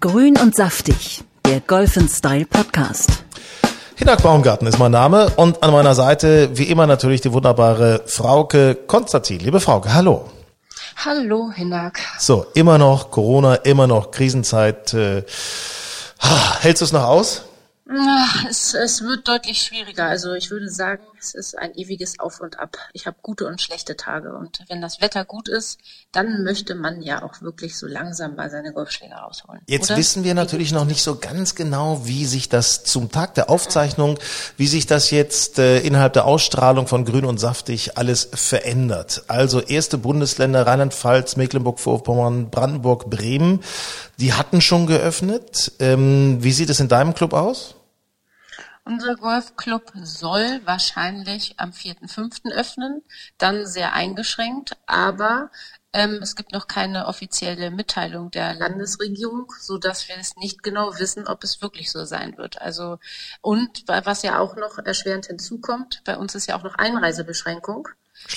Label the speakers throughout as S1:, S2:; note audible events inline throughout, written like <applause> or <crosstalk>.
S1: Grün und saftig, der Golf Style Podcast.
S2: Hinak Baumgarten ist mein Name und an meiner Seite wie immer natürlich die wunderbare Frauke Konstantin. Liebe Frauke, hallo.
S3: Hallo, Hinak.
S2: So, immer noch Corona, immer noch Krisenzeit. Äh, hältst du es noch aus?
S3: Es, es wird deutlich schwieriger. Also ich würde sagen, es ist ein ewiges Auf und Ab. Ich habe gute und schlechte Tage. Und wenn das Wetter gut ist, dann möchte man ja auch wirklich so langsam mal seine Golfschläger rausholen.
S2: Jetzt
S3: oder?
S2: wissen wir natürlich noch nicht so ganz genau, wie sich das zum Tag der Aufzeichnung, wie sich das jetzt äh, innerhalb der Ausstrahlung von Grün und Saftig alles verändert. Also erste Bundesländer Rheinland-Pfalz, Mecklenburg-Vorpommern, Brandenburg, Bremen, die hatten schon geöffnet. Ähm, wie sieht es in deinem Club aus?
S3: Unser Golfclub soll wahrscheinlich am 4.5. öffnen, dann sehr eingeschränkt, aber ähm, es gibt noch keine offizielle Mitteilung der Landesregierung, so dass wir es nicht genau wissen, ob es wirklich so sein wird. Also und was ja auch noch erschwerend hinzukommt, bei uns ist ja auch noch Einreisebeschränkung.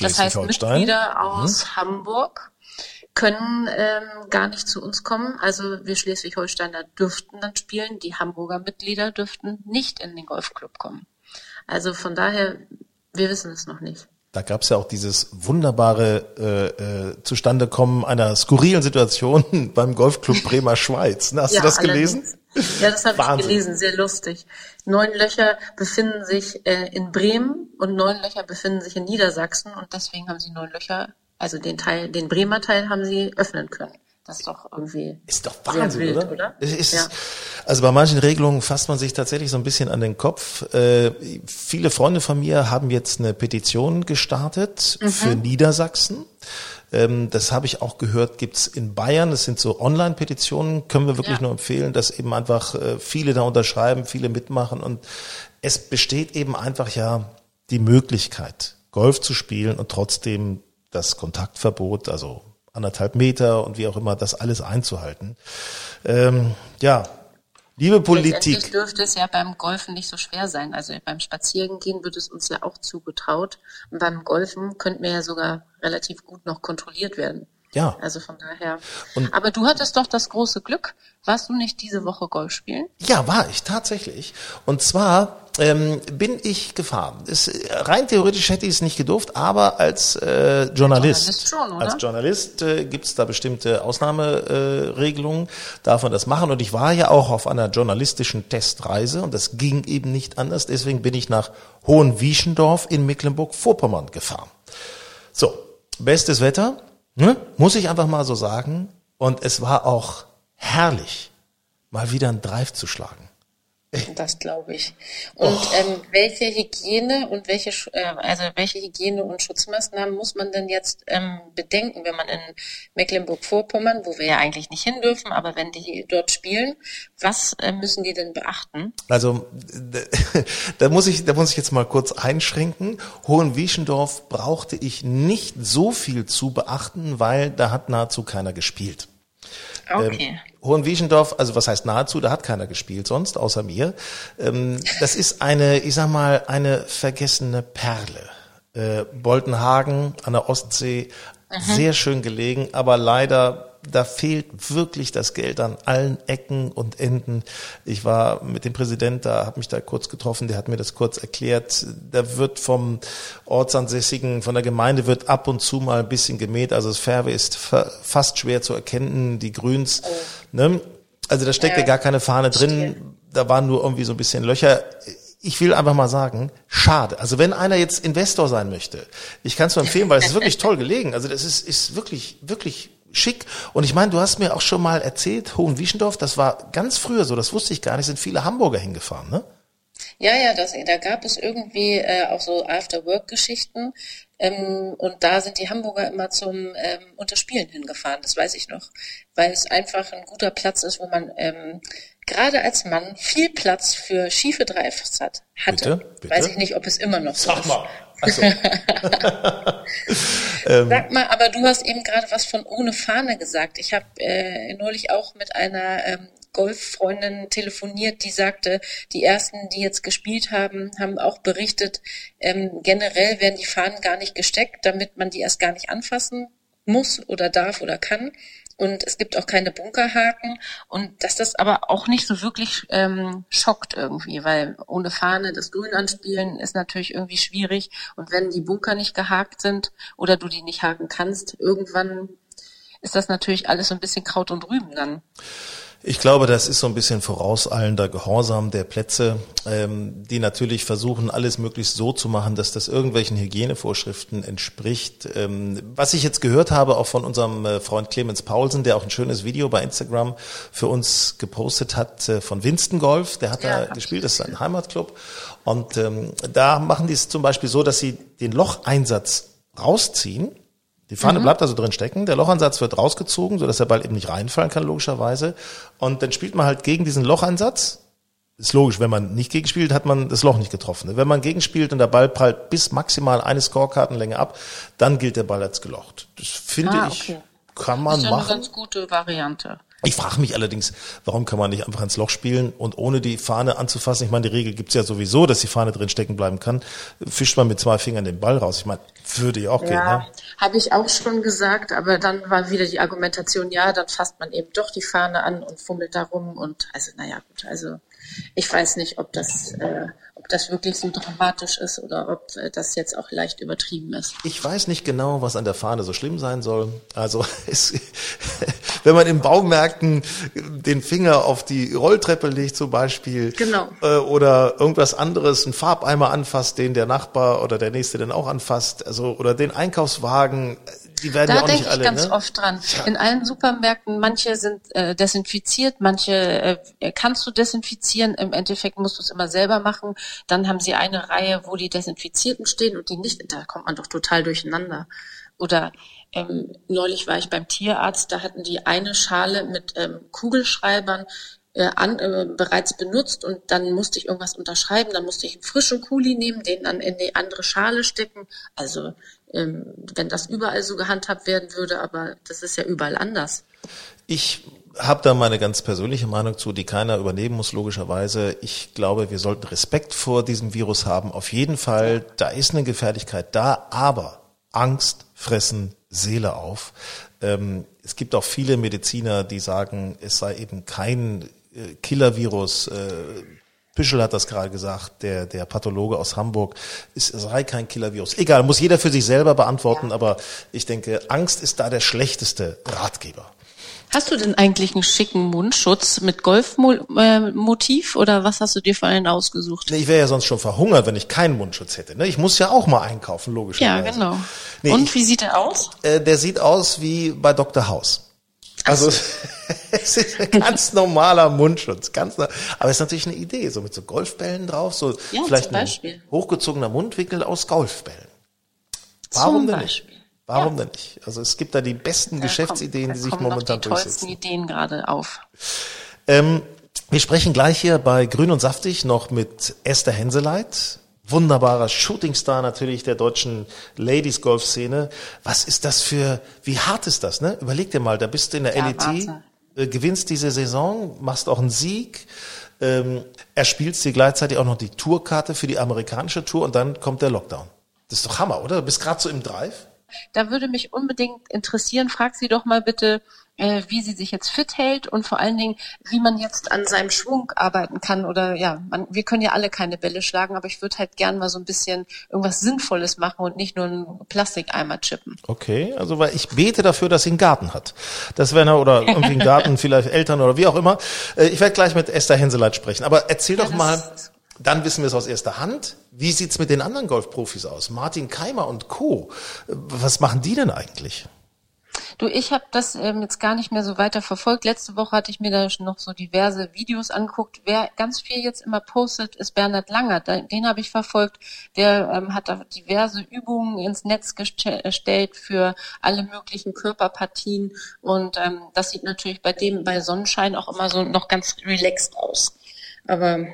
S3: Das heißt. Mitglieder aus Hamburg können ähm, gar nicht zu uns kommen. Also wir Schleswig-Holsteiner dürften dann spielen, die Hamburger Mitglieder dürften nicht in den Golfclub kommen. Also von daher, wir wissen es noch nicht.
S2: Da gab es ja auch dieses wunderbare äh, äh, Zustandekommen einer skurrilen Situation <laughs> beim Golfclub Bremer Schweiz. Hast
S3: Ja,
S2: du das gelesen?
S3: Ja, das habe ich gelesen, sehr lustig. Neun Löcher befinden sich äh, in Bremen und neun Löcher befinden sich in Niedersachsen und deswegen haben sie neun Löcher, also den Teil, den Bremer Teil haben sie öffnen können. Das ist doch irgendwie
S2: Ist doch
S3: sehr
S2: Wahnsinn,
S3: wild,
S2: oder?
S3: oder?
S2: Es ist,
S3: Ja.
S2: Also bei manchen Regelungen fasst man sich tatsächlich so ein bisschen an den Kopf. Äh, viele Freunde von mir haben jetzt eine Petition gestartet
S3: Mhm.
S2: für Niedersachsen. Ähm, das habe ich auch gehört, gibt's in Bayern. Das sind so Online-Petitionen, können wir wirklich
S3: Ja.
S2: nur empfehlen, dass eben einfach äh, viele da unterschreiben, viele mitmachen. Und es besteht eben einfach ja die Möglichkeit, Golf zu spielen und trotzdem das Kontaktverbot, also anderthalb Meter und wie auch immer, das alles einzuhalten. Ähm, ja, liebe
S3: Letztendlich
S2: Politik.
S3: dürfte es ja beim Golfen nicht so schwer sein. Also beim Spazierengehen wird es uns ja auch zugetraut. Und beim Golfen könnten wir ja sogar relativ gut noch kontrolliert werden.
S2: Ja.
S3: Also von daher.
S2: Und-
S3: Aber du hattest doch das große Glück. Warst du nicht diese Woche Golf spielen?
S2: Ja, war ich tatsächlich. Und zwar ähm, bin ich gefahren. Es, rein theoretisch hätte ich es nicht gedurft, aber als äh, Journalist,
S3: Journalist schon,
S2: als Journalist äh, gibt es da bestimmte Ausnahmeregelungen, äh, darf man das machen. Und ich war ja auch auf einer journalistischen Testreise und das ging eben nicht anders. Deswegen bin ich nach Hohenwieschendorf in Mecklenburg-Vorpommern gefahren. So, bestes Wetter, ne? muss ich einfach mal so sagen. Und es war auch herrlich, mal wieder einen Drive zu schlagen.
S3: Das glaube ich. Und ähm, welche Hygiene und welche äh, also welche Hygiene und Schutzmaßnahmen muss man denn jetzt ähm, bedenken, wenn man in Mecklenburg-Vorpommern, wo wir ja eigentlich nicht hin dürfen, aber wenn die dort spielen, was äh, müssen die denn beachten?
S2: Also <laughs> da muss ich, da muss ich jetzt mal kurz einschränken. Hohenwieschendorf brauchte ich nicht so viel zu beachten, weil da hat nahezu keiner gespielt.
S3: Okay.
S2: Hohenwieschendorf, also was heißt nahezu, da hat keiner gespielt sonst, außer mir. Ähm, das ist eine, ich sag mal, eine vergessene Perle. Äh, Boltenhagen an der Ostsee, sehr schön gelegen, aber leider, da fehlt wirklich das Geld an allen Ecken und Enden. Ich war mit dem Präsident da, habe mich da kurz getroffen, der hat mir das kurz erklärt. Da wird vom Ortsansässigen, von der Gemeinde wird ab und zu mal ein bisschen gemäht. Also das Färbe ist fa fast schwer zu erkennen, die Grüns. Ne? Also da steckt ja.
S3: Ja.
S2: gar keine Fahne drin. Da waren nur irgendwie so ein bisschen Löcher. Ich will einfach mal sagen, schade. Also wenn einer jetzt Investor sein möchte, ich kann es nur empfehlen, weil es ist wirklich toll gelegen. Also das ist, ist wirklich, wirklich schick. Und ich meine, du hast mir auch schon mal erzählt, Hohenwieschendorf, das war ganz früher so, das wusste ich gar nicht, sind viele Hamburger hingefahren, ne?
S3: Ja, ja, das, da gab es irgendwie äh, auch so After-Work-Geschichten. Ähm, und da sind die Hamburger immer zum ähm, Unterspielen hingefahren, das weiß ich noch, weil es einfach ein guter Platz ist, wo man ähm, gerade als Mann viel Platz für schiefe Dreifachs hat. Hatte. Bitte? Bitte? Weiß ich nicht, ob es immer noch so
S2: Sag
S3: ist.
S2: mal. Also. <laughs>
S3: Sag mal, aber du hast eben gerade was von ohne Fahne gesagt. Ich habe äh, neulich auch mit einer ähm, Golffreundin telefoniert, die sagte, die ersten, die jetzt gespielt haben, haben auch berichtet, ähm, generell werden die Fahnen gar nicht gesteckt, damit man die erst gar nicht anfassen muss oder darf oder kann. Und es gibt auch keine Bunkerhaken und dass das aber auch nicht so wirklich ähm, schockt irgendwie, weil ohne Fahne das Grün anspielen ist natürlich irgendwie schwierig. Und wenn die Bunker nicht gehakt sind oder du die nicht haken kannst, irgendwann ist das natürlich alles so ein bisschen Kraut und Rüben dann.
S2: Ich glaube, das ist so ein bisschen vorauseilender Gehorsam der Plätze, ähm, die natürlich versuchen, alles möglichst so zu machen, dass das irgendwelchen Hygienevorschriften entspricht. Ähm, was ich jetzt gehört habe, auch von unserem äh, Freund Clemens Paulsen, der auch ein schönes Video bei Instagram für uns gepostet hat, äh, von Winston Golf, der hat ja, da gespielt, das ist sein Heimatclub. Und ähm, da machen die es zum Beispiel so, dass sie den Locheinsatz rausziehen die Fahne mhm. bleibt also drin stecken, der Lochansatz wird rausgezogen, sodass der Ball eben nicht reinfallen kann, logischerweise. Und dann spielt man halt gegen diesen Lochansatz. Ist logisch, wenn man nicht gegenspielt, hat man das Loch nicht getroffen. Wenn man gegenspielt und der Ball prallt bis maximal eine Scorekartenlänge ab, dann gilt der Ball als gelocht. Das finde ah, okay. ich, kann man
S3: das ist
S2: machen.
S3: eine ganz gute Variante.
S2: Ich frage mich allerdings, warum kann man nicht einfach ins Loch spielen und ohne die Fahne anzufassen, ich meine, die Regel gibt's ja sowieso, dass die Fahne drin stecken bleiben kann, fischt man mit zwei Fingern den Ball raus. Ich meine, würde ja auch ja, gehen. Ja,
S3: habe ich auch schon gesagt, aber dann war wieder die Argumentation, ja, dann fasst man eben doch die Fahne an und fummelt da rum und also, naja, gut, also ich weiß nicht, ob das, äh, ob das wirklich so dramatisch ist oder ob äh, das jetzt auch leicht übertrieben ist.
S2: Ich weiß nicht genau, was an der Fahne so schlimm sein soll. Also <laughs> es, <laughs> wenn man in Baumärkten den Finger auf die Rolltreppe legt zum Beispiel
S3: genau.
S2: äh, oder irgendwas anderes, einen Farbeimer anfasst, den der Nachbar oder der nächste dann auch anfasst, also oder den Einkaufswagen, die werden
S3: da
S2: ja alle.
S3: Denke ich
S2: ganz
S3: ne? oft dran. Ja. In allen Supermärkten, manche sind äh, desinfiziert, manche äh, kannst du desinfizieren. Im Endeffekt musst du es immer selber machen. Dann haben sie eine Reihe, wo die Desinfizierten stehen und die nicht. Da kommt man doch total durcheinander. Oder ähm, neulich war ich beim Tierarzt, da hatten die eine Schale mit ähm, Kugelschreibern äh, an, äh, bereits benutzt und dann musste ich irgendwas unterschreiben, dann musste ich einen frischen Kuli nehmen, den dann in die andere Schale stecken. Also ähm, wenn das überall so gehandhabt werden würde, aber das ist ja überall anders.
S2: Ich habe da meine ganz persönliche Meinung zu, die keiner übernehmen muss, logischerweise. Ich glaube, wir sollten Respekt vor diesem Virus haben. Auf jeden Fall, da ist eine Gefährlichkeit da, aber Angst fressen Seele auf. Ähm, es gibt auch viele Mediziner, die sagen, es sei eben kein äh, Killer-Virus. Äh, Büschel hat das gerade gesagt, der, der Pathologe aus Hamburg, es sei kein Killer-Virus. Egal, muss jeder für sich selber beantworten, ja. aber ich denke, Angst ist da der schlechteste Ratgeber.
S3: Hast du denn eigentlich einen schicken Mundschutz mit Golfmotiv oder was hast du dir für einen ausgesucht?
S2: Nee, ich wäre ja sonst schon verhungert, wenn ich keinen Mundschutz hätte. Ne? Ich muss ja auch mal einkaufen, logischerweise.
S3: Ja, genau. Nee, Und wie sieht der aus?
S2: Äh, der sieht aus wie bei Dr. House. Also <laughs> es ist ein ganz normaler Mundschutz, ganz aber es ist natürlich eine Idee, so mit so Golfbällen drauf, so ja, vielleicht ein hochgezogener Mundwinkel aus Golfbällen. Warum denn nicht? Warum ja. denn nicht? Also es gibt da die besten da Geschäftsideen, kommt, die sich momentan
S3: die durchsetzen. Die Ideen gerade auf.
S2: Ähm, wir sprechen gleich hier bei Grün und Saftig noch mit Esther Henseleit, wunderbarer Shootingstar natürlich der deutschen Ladies Golf Szene. Was ist das für, wie hart ist das, ne? Überleg dir mal, da bist du in der ja, LET, äh, gewinnst diese Saison, machst auch einen Sieg, ähm, erspielst dir gleichzeitig auch noch die Tourkarte für die amerikanische Tour und dann kommt der Lockdown. Das ist doch Hammer, oder? Du bist gerade so im Drive.
S3: Da würde mich unbedingt interessieren, frag sie doch mal bitte, äh, wie sie sich jetzt fit hält und vor allen Dingen, wie man jetzt an seinem Schwung arbeiten kann. Oder ja, man, wir können ja alle keine Bälle schlagen, aber ich würde halt gern mal so ein bisschen irgendwas Sinnvolles machen und nicht nur einen Plastikeimer chippen.
S2: Okay, also weil ich bete dafür, dass sie einen Garten hat. Das wäre oder irgendwie einen Garten, <laughs> vielleicht Eltern oder wie auch immer. Äh, ich werde gleich mit Esther Henseleit sprechen. Aber erzähl ja, doch mal, dann wissen wir es aus erster Hand. Wie sieht's mit den anderen Golfprofis aus? Martin Keimer und Co. Was machen die denn eigentlich?
S3: Du, ich habe das ähm, jetzt gar nicht mehr so weiter verfolgt. Letzte Woche hatte ich mir da noch so diverse Videos angeguckt. Wer ganz viel jetzt immer postet, ist Bernhard Langer. Den habe ich verfolgt. Der ähm, hat da diverse Übungen ins Netz gestellt für alle möglichen Körperpartien. Und ähm, das sieht natürlich bei dem bei Sonnenschein auch immer so noch ganz relaxed aus. Aber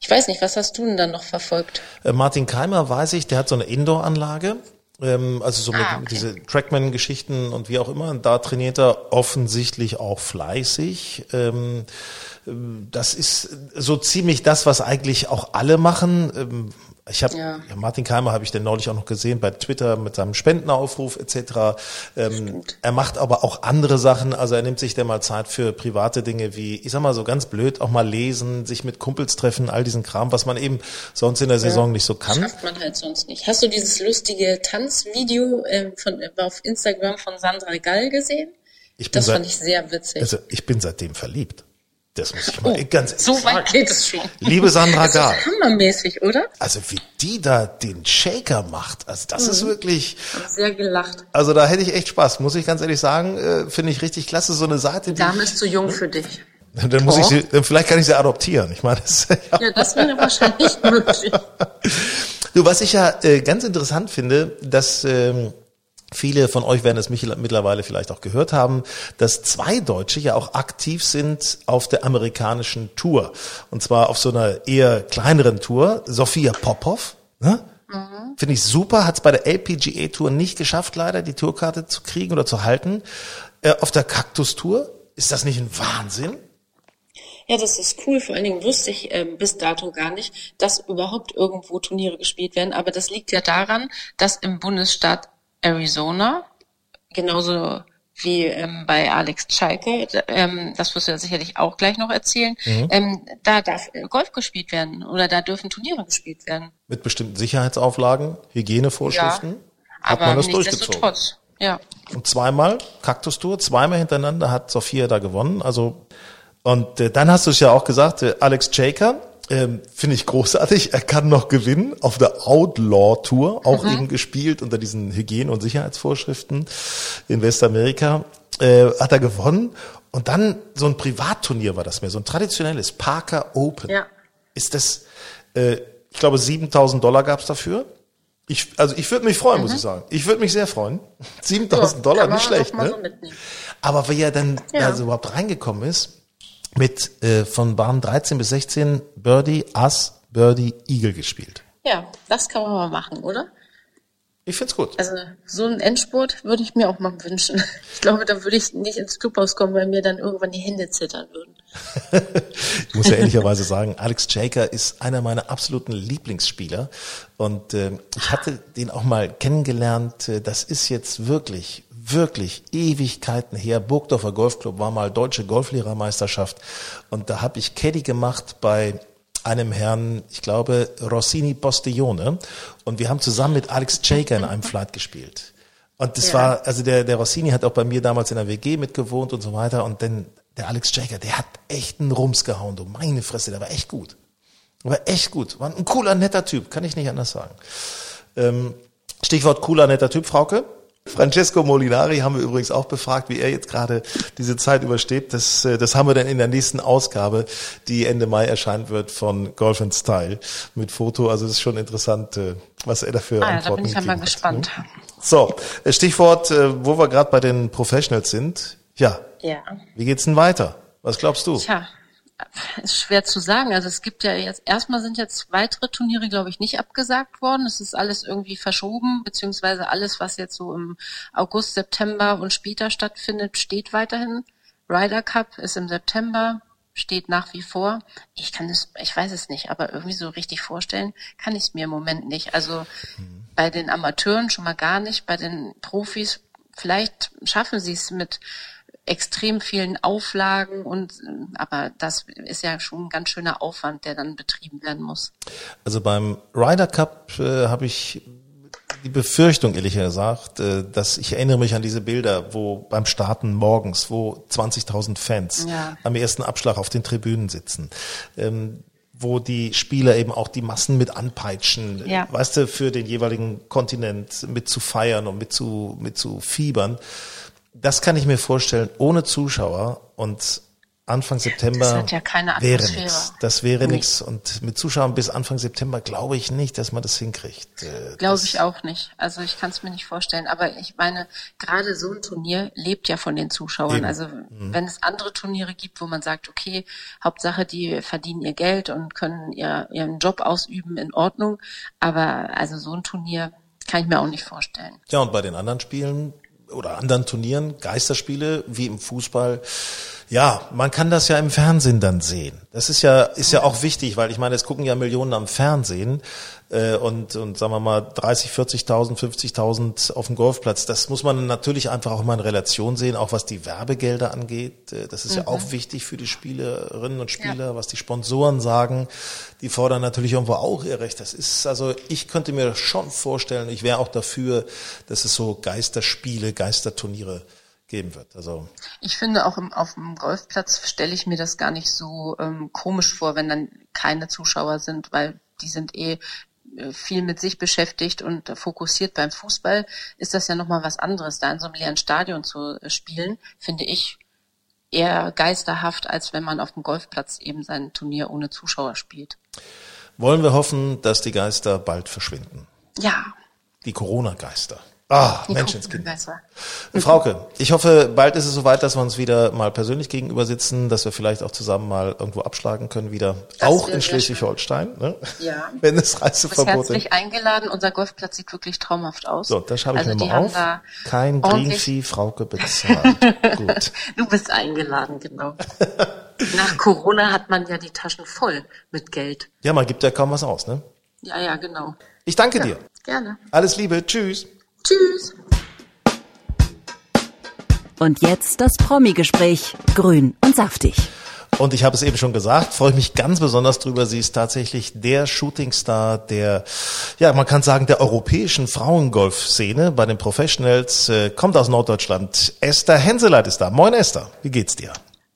S3: ich weiß nicht, was hast du denn dann noch verfolgt?
S2: Äh, Martin Keimer weiß ich, der hat so eine Indoor-Anlage. Ähm, also so mit, ah, okay. diese Trackman-Geschichten und wie auch immer. Da trainiert er offensichtlich auch fleißig. Ähm, das ist so ziemlich das, was eigentlich auch alle machen. Ähm, ich habe ja. Martin Keimer habe ich denn neulich auch noch gesehen bei Twitter mit seinem Spendenaufruf etc. Ähm, er macht aber auch andere Sachen. Also er nimmt sich dann mal Zeit für private Dinge wie, ich sag mal so ganz blöd, auch mal lesen, sich mit Kumpels treffen, all diesen Kram, was man eben sonst in der Saison ja, nicht so kann.
S3: Schafft man halt sonst nicht. Hast du dieses lustige Tanzvideo äh, von, auf Instagram von Sandra Gall gesehen? das fand ich sehr witzig.
S2: Also ich bin seitdem verliebt. Das muss ich mal oh, ganz
S3: So sagen. weit geht es schon.
S2: Liebe Sandra Gahl.
S3: Das ist hammermäßig, oder?
S2: Also wie die da den Shaker macht, also das mhm. ist wirklich.
S3: Sehr gelacht.
S2: Also da hätte ich echt Spaß, muss ich ganz ehrlich sagen. Äh, Finde ich richtig klasse, so eine Seite.
S3: Die Dame ist zu jung für dich.
S2: Dann muss ich sie, dann vielleicht kann ich sie adoptieren. Ich meine, das,
S3: ja. ja, das wäre wahrscheinlich <laughs> möglich.
S2: Du, was ich ja äh, ganz interessant finde, dass ähm, Viele von euch werden es mittlerweile vielleicht auch gehört haben, dass zwei Deutsche ja auch aktiv sind auf der amerikanischen Tour. Und zwar auf so einer eher kleineren Tour. Sophia Popov, ne? Mhm. Finde ich super, hat es bei der LPGA Tour nicht geschafft, leider die Tourkarte zu kriegen oder zu halten. Äh, auf der Cactus Tour, ist das nicht ein Wahnsinn?
S3: Ja, das ist cool. Vor allen Dingen wusste ich äh, bis dato gar nicht, dass überhaupt irgendwo Turniere gespielt werden. Aber das liegt ja daran, dass im Bundesstaat Arizona, genauso wie ähm, bei Alex Schalke, ähm, das wirst du ja sicherlich auch gleich noch erzählen, mhm. ähm, da darf Golf gespielt werden oder da dürfen Turniere gespielt werden.
S2: Mit bestimmten Sicherheitsauflagen, Hygienevorschriften, ja, hat man das durchgezogen.
S3: Ja.
S2: Und zweimal, Kaktustour, zweimal hintereinander hat Sophia da gewonnen. Also und äh, dann hast du es ja auch gesagt, äh, Alex Jaker, ähm, Finde ich großartig. Er kann noch gewinnen auf der Outlaw Tour, auch mhm. eben gespielt unter diesen Hygiene- und Sicherheitsvorschriften in Westamerika. Äh, hat er gewonnen. Und dann so ein Privatturnier war das mehr, so ein traditionelles Parker Open. Ja. Ist das, äh, ich glaube, 7000 Dollar gab's dafür. Ich, also ich würde mich freuen, mhm. muss ich sagen. Ich würde mich sehr freuen. 7000 ja, Dollar, nicht schlecht, ne? So Aber wie er dann ja. also überhaupt reingekommen ist, mit äh, von Bahn 13 bis 16 Birdie, Ass, Birdie, Eagle gespielt.
S3: Ja, das kann man mal machen, oder?
S2: Ich find's gut.
S3: Also so einen Endspurt würde ich mir auch mal wünschen. <laughs> Ich glaube, da würde ich nicht ins Clubhaus kommen, weil mir dann irgendwann die Hände zittern würden. <laughs>
S2: ich muss ja ehrlicherweise sagen, Alex Jaker ist einer meiner absoluten Lieblingsspieler und äh, ich hatte den auch mal kennengelernt. Äh, das ist jetzt wirklich wirklich Ewigkeiten her. Burgdorfer Golfclub war mal deutsche Golflehrermeisterschaft und da habe ich Caddy gemacht bei einem Herrn, ich glaube, Rossini Postiglione und wir haben zusammen mit Alex Jaker in einem <laughs> Flight gespielt. Und das ja. war, also der, der Rossini hat auch bei mir damals in der WG mitgewohnt und so weiter und dann der Alex Jaker, der hat echt einen Rums gehauen, du meine Fresse, der war echt gut. War echt gut. War ein cooler, netter Typ, kann ich nicht anders sagen. Ähm, Stichwort cooler, netter Typ, Frauke. Francesco Molinari haben wir übrigens auch befragt, wie er jetzt gerade diese Zeit übersteht. Das, äh, das haben wir dann in der nächsten Ausgabe, die Ende Mai erscheinen wird von Golf and Style mit Foto. Also das ist schon interessant, äh, was er dafür ah, Antworten Da bin ich ja mal
S3: gespannt.
S2: Hat. So, äh, Stichwort, wo wir gerade bei den Professionals sind. Ja.
S3: Ja.
S2: Wie geht's denn weiter? Was glaubst du?
S3: Tja, ist schwer zu sagen. Also es gibt ja jetzt, erstmal sind jetzt weitere Turniere, glaube ich, nicht abgesagt worden. Es ist alles irgendwie verschoben, beziehungsweise alles, was jetzt so im August, September und später stattfindet, steht weiterhin. Ryder Cup ist im September, steht nach wie vor. Ich kann es, ich weiß es nicht, aber irgendwie so richtig vorstellen kann ich es mir im Moment nicht. Also mhm. bei den Amateuren schon mal gar nicht, bei den Profis vielleicht schaffen sie es mit extrem vielen Auflagen und aber das ist ja schon ein ganz schöner Aufwand, der dann betrieben werden muss.
S2: Also beim Ryder Cup äh, habe ich die Befürchtung, ehrlich gesagt, äh, dass ich erinnere mich an diese Bilder, wo beim Starten morgens, wo 20.000 Fans ja. am ersten Abschlag auf den Tribünen sitzen. Ähm, wo die Spieler eben auch die Massen mit anpeitschen, ja. weißt du, für den jeweiligen Kontinent mit zu feiern und mit zu, mit zu fiebern Das kann ich mir vorstellen, ohne Zuschauer und Anfang September
S3: Das hat ja keine
S2: wäre nichts. Das wäre nichts. Und mit Zuschauern bis Anfang September glaube ich nicht, dass man das hinkriegt. Äh,
S3: Glaube ich auch nicht. Also ich kann es mir nicht vorstellen. Aber ich meine, gerade so ein Turnier lebt ja von den Zuschauern.
S2: Eben.
S3: Also wenn es andere Turniere gibt, wo man sagt, okay, Hauptsache die verdienen ihr Geld und können ihr, ihren Job ausüben, in Ordnung. Aber also so ein Turnier kann ich mir auch nicht vorstellen.
S2: Ja, und bei den anderen Spielen oder anderen Turnieren, Geisterspiele, wie im Fußball, ja, man kann das ja im Fernsehen dann sehen. Das ist ja, ist ja auch wichtig, weil ich meine, es gucken ja Millionen am Fernsehen äh, und, und sagen wir mal 30, 40.000, 50.000 auf dem Golfplatz. Das muss man natürlich einfach auch mal in Relation sehen, auch was die Werbegelder angeht. Äh, Das ist ja auch wichtig für die Spielerinnen und Spieler, was die Sponsoren sagen. Die fordern natürlich irgendwo auch ihr Recht. Das ist, also ich könnte mir schon vorstellen, ich wäre auch dafür, dass es so Geisterspiele, Geisterturniere geben wird. Also
S3: Ich finde auch im, auf dem Golfplatz stelle ich mir das gar nicht so ähm, komisch vor, wenn dann keine Zuschauer sind, weil die sind eh viel mit sich beschäftigt und äh, fokussiert. Beim Fußball ist das ja nochmal was anderes. Da in so einem leeren Stadion zu äh, spielen, finde ich eher geisterhaft, als wenn man auf dem Golfplatz eben sein Turnier ohne Zuschauer spielt.
S2: wollen wir hoffen, dass die Geister bald verschwinden.
S3: Ja,
S2: Die Corona-Geister. Ah, Menschenskind.
S3: Besser.
S2: Frauke, ich hoffe, bald ist es soweit, dass wir uns wieder mal persönlich gegenüber sitzen, dass wir vielleicht auch zusammen mal irgendwo abschlagen können wieder.
S3: Das
S2: auch in Schleswig-Holstein, ne?
S3: Ja. <laughs>
S2: Wenn es Reiseverbot
S3: herzlich eingeladen. Unser Golfplatz sieht wirklich traumhaft aus.
S2: So, das schreibe ich
S3: also
S2: mir mal auf. Kein Green
S3: ordentlich-
S2: Fee, Frauke bezahlt. <laughs> Gut.
S3: Du bist eingeladen, genau. Nach Corona hat man ja die Taschen voll mit Geld.
S2: Ja, man gibt ja kaum was aus, ne?
S3: Ja, ja, genau.
S2: Ich danke dir.
S3: Gerne.
S2: Alles Liebe. Tschüss.
S3: Tschüss.
S1: Und jetzt das Promi-Gespräch. Grün und saftig.
S2: Und ich habe es eben schon gesagt, freue ich mich ganz besonders drüber. Sie ist tatsächlich der Shootingstar der, ja, man kann sagen, der europäischen Frauengolf-Szene bei den Professionals, äh, kommt aus Norddeutschland. Esther Henseleit ist da. Moin Esther, wie geht's dir?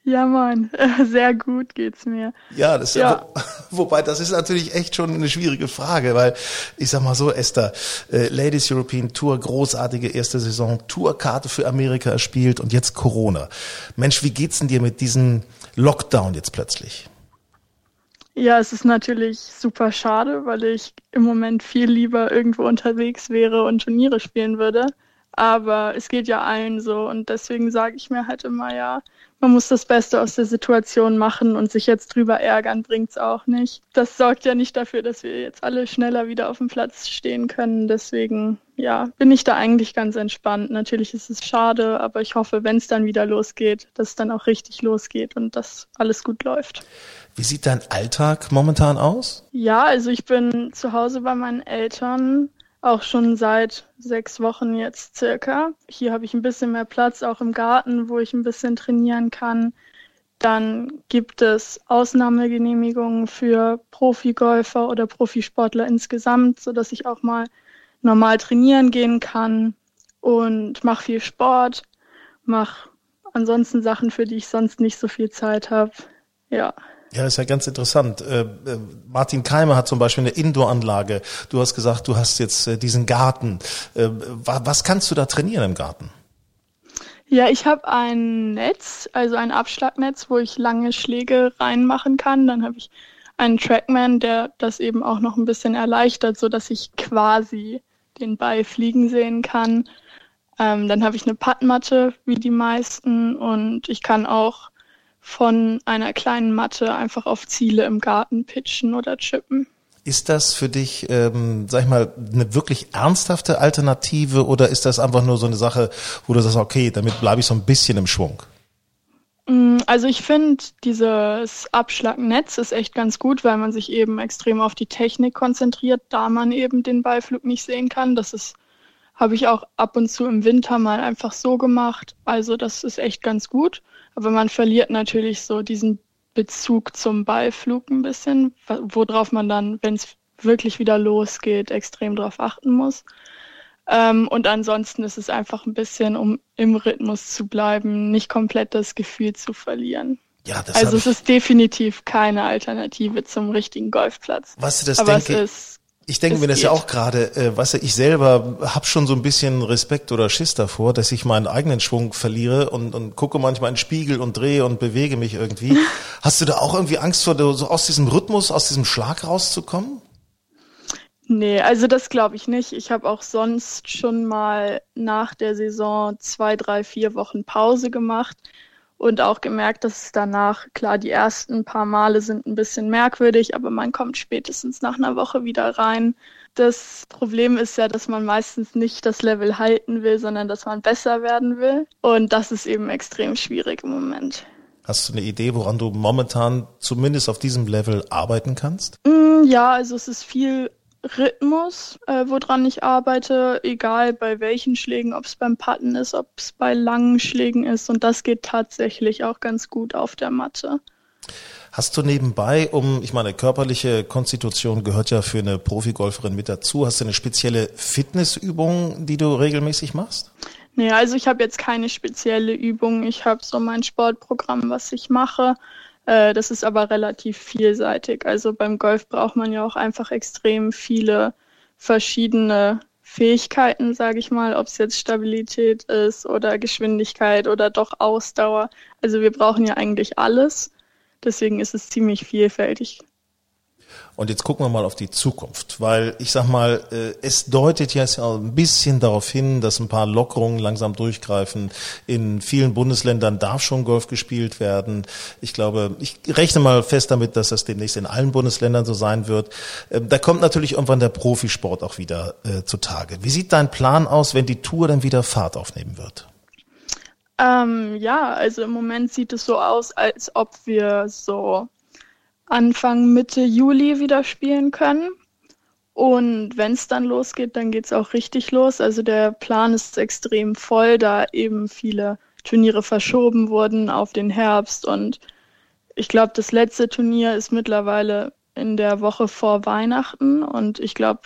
S4: Ja, Mann, <laughs> sehr gut geht's mir.
S2: Ja, das
S4: Ja.
S2: Wo, <laughs> wobei das ist natürlich echt schon eine schwierige Frage, weil ich sag mal so, Esther, äh, Ladies European Tour, großartige erste Saison, Tourkarte für Amerika erspielt und jetzt Corona. Mensch, wie geht's denn dir mit diesem Lockdown jetzt plötzlich?
S4: Ja, es ist natürlich super schade, weil ich im Moment viel lieber irgendwo unterwegs wäre und Turniere spielen würde. Aber es geht ja allen so und deswegen sage ich mir halt immer, ja, man muss das Beste aus der Situation machen und sich jetzt drüber ärgern bringt's auch nicht. Das sorgt ja nicht dafür, dass wir jetzt alle schneller wieder auf dem Platz stehen können. Deswegen, ja, bin ich da eigentlich ganz entspannt. Natürlich ist es schade, aber ich hoffe, wenn es dann wieder losgeht, dass es dann auch richtig losgeht und dass alles gut läuft.
S2: Wie sieht dein Alltag momentan aus?
S4: Ja, also ich bin zu Hause bei meinen Eltern, auch schon seit sechs Wochen jetzt circa. Hier habe ich ein bisschen mehr Platz, auch im Garten, wo ich ein bisschen trainieren kann. Dann gibt es Ausnahmegenehmigungen für Profigolfer oder Profisportler insgesamt, sodass ich auch mal normal trainieren gehen kann und mache viel Sport, mache ansonsten Sachen, für die ich sonst nicht so viel Zeit habe. Ja.
S2: Ja, ist ja ganz interessant. Äh, äh, Martin Keimer hat zum Beispiel eine Indoor-Anlage. Du hast gesagt, du hast jetzt äh, diesen Garten. Wa was kannst du da trainieren im Garten?
S4: Ja, ich habe ein Netz, also ein Abschlagnetz, wo ich lange Schläge reinmachen kann. Dann habe ich einen Trackman, der das eben auch noch ein bisschen erleichtert, so dass ich quasi den Ball fliegen sehen kann. Ähm, dann habe ich eine Puttmatte, wie die meisten, und ich kann auch von einer kleinen Matte einfach auf Ziele im Garten pitchen oder chippen.
S2: Ist das für dich, ähm, sag ich mal, eine wirklich ernsthafte Alternative oder ist das einfach nur so eine Sache, wo du sagst, okay, damit bleibe ich so ein bisschen im Schwung?
S4: Mm, Also ich finde, dieses Abschlagnetz ist echt ganz gut, weil man sich eben extrem auf die Technik konzentriert, da man eben den Beiflug nicht sehen kann. Das ist, habe ich auch ab und zu im Winter mal einfach so gemacht. Also das ist echt ganz gut. Aber man verliert natürlich so diesen Bezug zum Beiflug ein bisschen, worauf man dann, wenn es wirklich wieder losgeht, extrem drauf achten muss. Ähm, und ansonsten ist es einfach ein bisschen, um im Rhythmus zu bleiben, nicht komplett das Gefühl zu verlieren.
S2: Ja, das
S4: Also es ist definitiv keine Alternative zum richtigen Golfplatz.
S2: was du das
S4: Aber es
S2: denke,
S4: ist
S2: Ich denke mir das geht. ja auch gerade, äh, weißt du, ich selber habe schon so ein bisschen Respekt oder Schiss davor, dass ich meinen eigenen Schwung verliere und, und gucke manchmal in den Spiegel und drehe und bewege mich irgendwie. <laughs> Hast du da auch irgendwie Angst vor, so aus diesem Rhythmus, aus diesem Schlag rauszukommen?
S4: Nee, also das glaube ich nicht. Ich habe auch sonst schon mal nach der Saison zwei, drei, vier Wochen Pause gemacht und auch gemerkt, dass es danach, klar, die ersten paar Male sind ein bisschen merkwürdig, aber man kommt spätestens nach einer Woche wieder rein. Das Problem ist ja, dass man meistens nicht das Level halten will, sondern dass man besser werden will. Und das ist eben extrem schwierig im Moment.
S2: Hast du eine Idee, woran du momentan zumindest auf diesem Level arbeiten kannst?
S4: Mm, ja, also es ist viel Rhythmus, äh, woran ich arbeite, egal bei welchen Schlägen, ob es beim Patten ist, ob es bei langen Schlägen ist. Und das geht tatsächlich auch ganz gut auf der Matte.
S2: Hast du nebenbei, um, ich meine, körperliche Konstitution gehört ja für eine Profigolferin mit dazu, hast du eine spezielle Fitnessübung, die du regelmäßig machst?
S4: Nee, also ich habe jetzt keine spezielle Übung. Ich habe so mein Sportprogramm, was ich mache. Äh, das ist aber relativ vielseitig. Also beim Golf braucht man ja auch einfach extrem viele verschiedene Fähigkeiten, sage ich mal, ob es jetzt Stabilität ist oder Geschwindigkeit oder doch Ausdauer. Also wir brauchen ja eigentlich alles. Deswegen ist es ziemlich vielfältig.
S2: Und jetzt gucken wir mal auf die Zukunft, weil ich sag mal, äh, es deutet ja ein bisschen darauf hin, dass ein paar Lockerungen langsam durchgreifen. In vielen Bundesländern darf schon Golf gespielt werden. Ich glaube, ich rechne mal fest damit, dass das demnächst in allen Bundesländern so sein wird. Ähm, da kommt natürlich irgendwann der Profisport auch wieder äh, zutage. Wie sieht dein Plan aus, wenn die Tour dann wieder Fahrt aufnehmen wird?
S4: Ähm, ja, also im Moment sieht es so aus, als ob wir so Anfang Mitte Juli wieder spielen können. Und wenn es dann losgeht, dann geht es auch richtig los. Also der Plan ist extrem voll, da eben viele Turniere verschoben wurden auf den Herbst. Und ich glaube, das letzte Turnier ist mittlerweile in der Woche vor Weihnachten. Und ich glaube,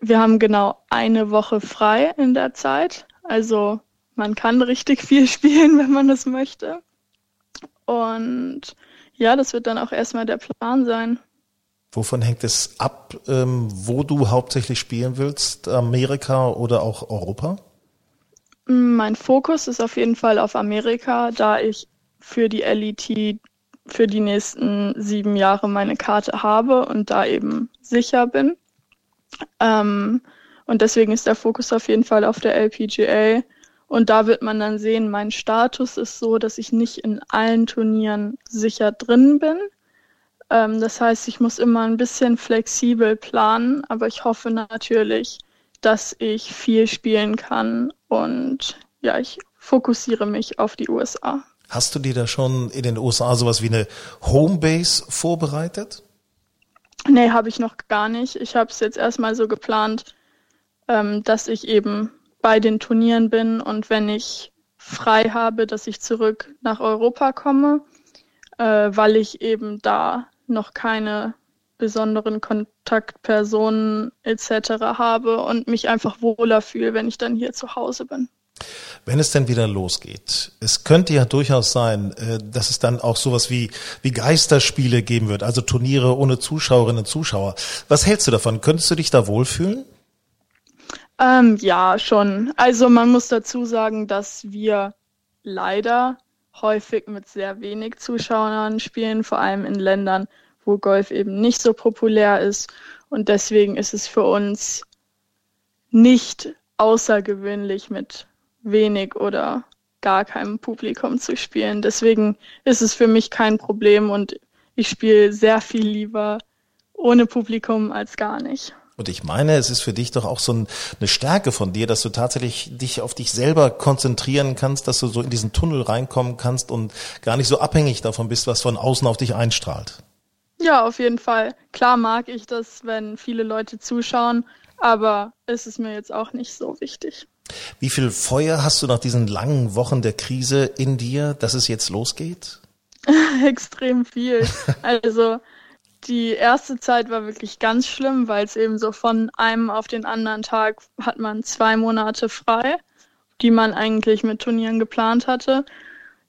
S4: wir haben genau eine Woche frei in der Zeit. Also man kann richtig viel <laughs> spielen, wenn man es möchte. Und ja, das wird dann auch erstmal der Plan sein.
S2: Wovon hängt es ab, ähm, wo du hauptsächlich spielen willst? Amerika oder auch Europa?
S4: Mein Fokus ist auf jeden Fall auf Amerika, da ich für die LET für die nächsten sieben Jahre meine Karte habe und da eben sicher bin. Ähm, und deswegen ist der Fokus auf jeden Fall auf der LPGA. Und da wird man dann sehen, mein Status ist so, dass ich nicht in allen Turnieren sicher drin bin. Ähm, das heißt, ich muss immer ein bisschen flexibel planen, aber ich hoffe natürlich, dass ich viel spielen kann und ja, ich fokussiere mich auf die USA.
S2: Hast du dir da schon in den USA sowas wie eine Homebase vorbereitet?
S4: Nee, habe ich noch gar nicht. Ich habe es jetzt erstmal so geplant, ähm, dass ich eben bei den Turnieren bin und wenn ich frei habe, dass ich zurück nach Europa komme, äh, weil ich eben da noch keine besonderen Kontaktpersonen etc. habe und mich einfach wohler fühle, wenn ich dann hier zu Hause bin.
S2: Wenn es denn wieder losgeht, es könnte ja durchaus sein, äh, dass es dann auch sowas wie, wie Geisterspiele geben wird, also Turniere ohne Zuschauerinnen und Zuschauer. Was hältst du davon? Könntest du dich da wohlfühlen?
S4: Ähm, ja, schon. Also man muss dazu sagen, dass wir leider häufig mit sehr wenig Zuschauern spielen, vor allem in Ländern, wo Golf eben nicht so populär ist. Und deswegen ist es für uns nicht außergewöhnlich, mit wenig oder gar keinem Publikum zu spielen. Deswegen ist es für mich kein Problem und ich spiele sehr viel lieber ohne Publikum als gar nicht.
S2: Und ich meine, es ist für dich doch auch so eine Stärke von dir, dass du tatsächlich dich auf dich selber konzentrieren kannst, dass du so in diesen Tunnel reinkommen kannst und gar nicht so abhängig davon bist, was von außen auf dich einstrahlt.
S4: Ja, auf jeden Fall. Klar mag ich das, wenn viele Leute zuschauen, aber es ist mir jetzt auch nicht so wichtig.
S2: Wie viel Feuer hast du nach diesen langen Wochen der Krise in dir, dass es jetzt losgeht? <laughs>
S4: Extrem viel. Also die erste Zeit war wirklich ganz schlimm, weil es eben so von einem auf den anderen Tag hat man zwei Monate frei, die man eigentlich mit Turnieren geplant hatte.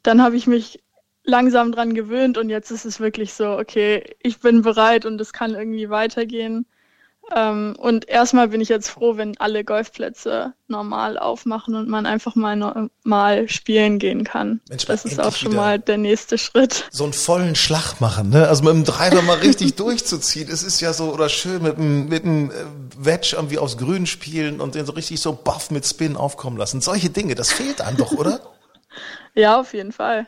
S4: Dann habe ich mich langsam dran gewöhnt und jetzt ist es wirklich so, okay, ich bin bereit und es kann irgendwie weitergehen. Ähm, und erstmal bin ich jetzt froh, wenn alle Golfplätze normal aufmachen und man einfach mal normal spielen gehen kann. Mensch, das ist auch schon mal der nächste Schritt.
S2: So einen vollen Schlag machen, ne? Also mit dem Driver mal richtig <laughs> durchzuziehen. Es ist ja so, oder schön mit dem, mit dem äh, Wedge irgendwie aufs Grün spielen und den so richtig so buff mit Spin aufkommen lassen. Solche Dinge, das fehlt einem doch, oder? <laughs>
S4: ja, auf jeden Fall.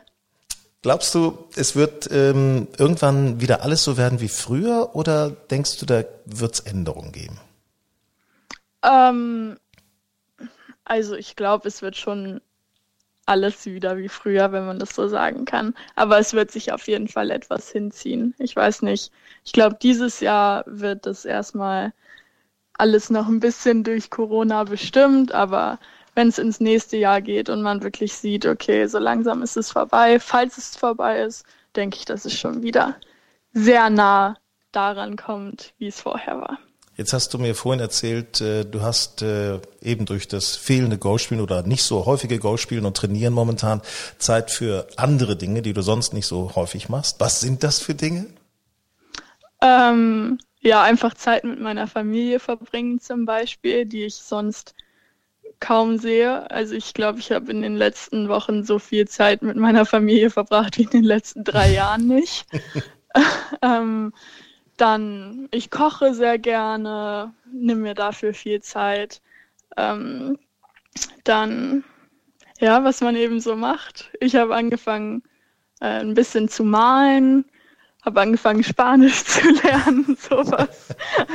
S2: Glaubst du, es wird ähm, irgendwann wieder alles so werden wie früher oder denkst du, da wird es Änderungen geben?
S4: Ähm, also ich glaube, es wird schon alles wieder wie früher, wenn man das so sagen kann. Aber es wird sich auf jeden Fall etwas hinziehen. Ich weiß nicht. Ich glaube, dieses Jahr wird das erstmal alles noch ein bisschen durch Corona bestimmt, aber wenn es ins nächste Jahr geht und man wirklich sieht, okay, so langsam ist es vorbei. Falls es vorbei ist, denke ich, dass es schon wieder sehr nah daran kommt, wie es vorher war.
S2: Jetzt hast du mir vorhin erzählt, äh, du hast äh, eben durch das fehlende Golfspielen oder nicht so häufige Golfspielen und Trainieren momentan Zeit für andere Dinge, die du sonst nicht so häufig machst. Was sind das für Dinge?
S4: Ähm, ja, einfach Zeit mit meiner Familie verbringen zum Beispiel, die ich sonst kaum sehe. Also ich glaube, ich habe in den letzten Wochen so viel Zeit mit meiner Familie verbracht wie in den letzten drei <laughs> Jahren nicht. <laughs> ähm, dann, ich koche sehr gerne, nehme mir dafür viel Zeit. Ähm, dann, ja, was man eben so macht. Ich habe angefangen, äh, ein bisschen zu malen habe angefangen, Spanisch zu lernen, <laughs> sowas.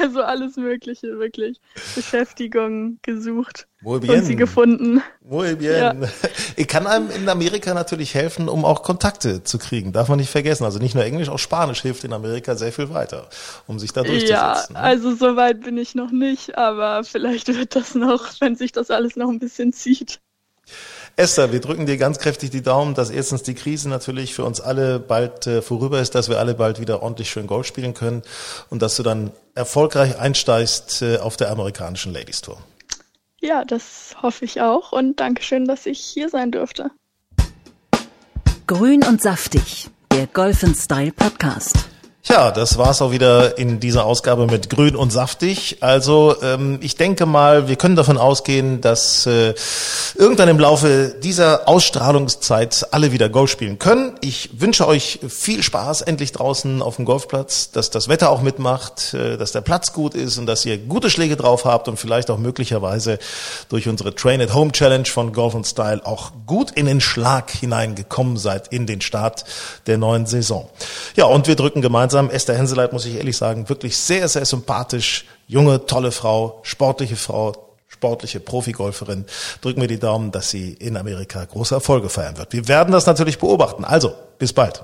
S4: Also alles Mögliche, wirklich. Beschäftigung gesucht und sie gefunden.
S2: Muy bien. Ja. Ich kann einem in Amerika natürlich helfen, um auch Kontakte zu kriegen. Darf man nicht vergessen. Also nicht nur Englisch, auch Spanisch hilft in Amerika sehr viel weiter, um sich da durchzusetzen. Ja,
S4: ne? also so weit bin ich noch nicht, aber vielleicht wird das noch, wenn sich das alles noch ein bisschen zieht.
S2: Esther, wir drücken dir ganz kräftig die Daumen, dass erstens die Krise natürlich für uns alle bald äh, vorüber ist, dass wir alle bald wieder ordentlich schön Golf spielen können und dass du dann erfolgreich einsteigst äh, auf der amerikanischen Ladies Tour.
S4: Ja, das hoffe ich auch und Dankeschön, dass ich hier sein durfte.
S1: Grün und saftig, der Golf Style Podcast.
S2: Tja, das war's auch wieder in dieser Ausgabe mit Grün und Saftig. Also ähm, ich denke mal, wir können davon ausgehen, dass äh, irgendwann im Laufe dieser Ausstrahlungszeit alle wieder Golf spielen können. Ich wünsche euch viel Spaß endlich draußen auf dem Golfplatz, dass das Wetter auch mitmacht, äh, dass der Platz gut ist und dass ihr gute Schläge drauf habt und vielleicht auch möglicherweise durch unsere Train at Home Challenge von Golf and Style auch gut in den Schlag hineingekommen seid in den Start der neuen Saison. Ja, und wir drücken gemeinsam gemeinsam. Esther Henseleit, muss ich ehrlich sagen, wirklich sehr, sehr sympathisch. Junge, tolle Frau, sportliche Frau, sportliche Profigolferin. Drücken wir die Daumen, dass sie in Amerika große Erfolge feiern wird. Wir werden das natürlich beobachten. Also, bis bald.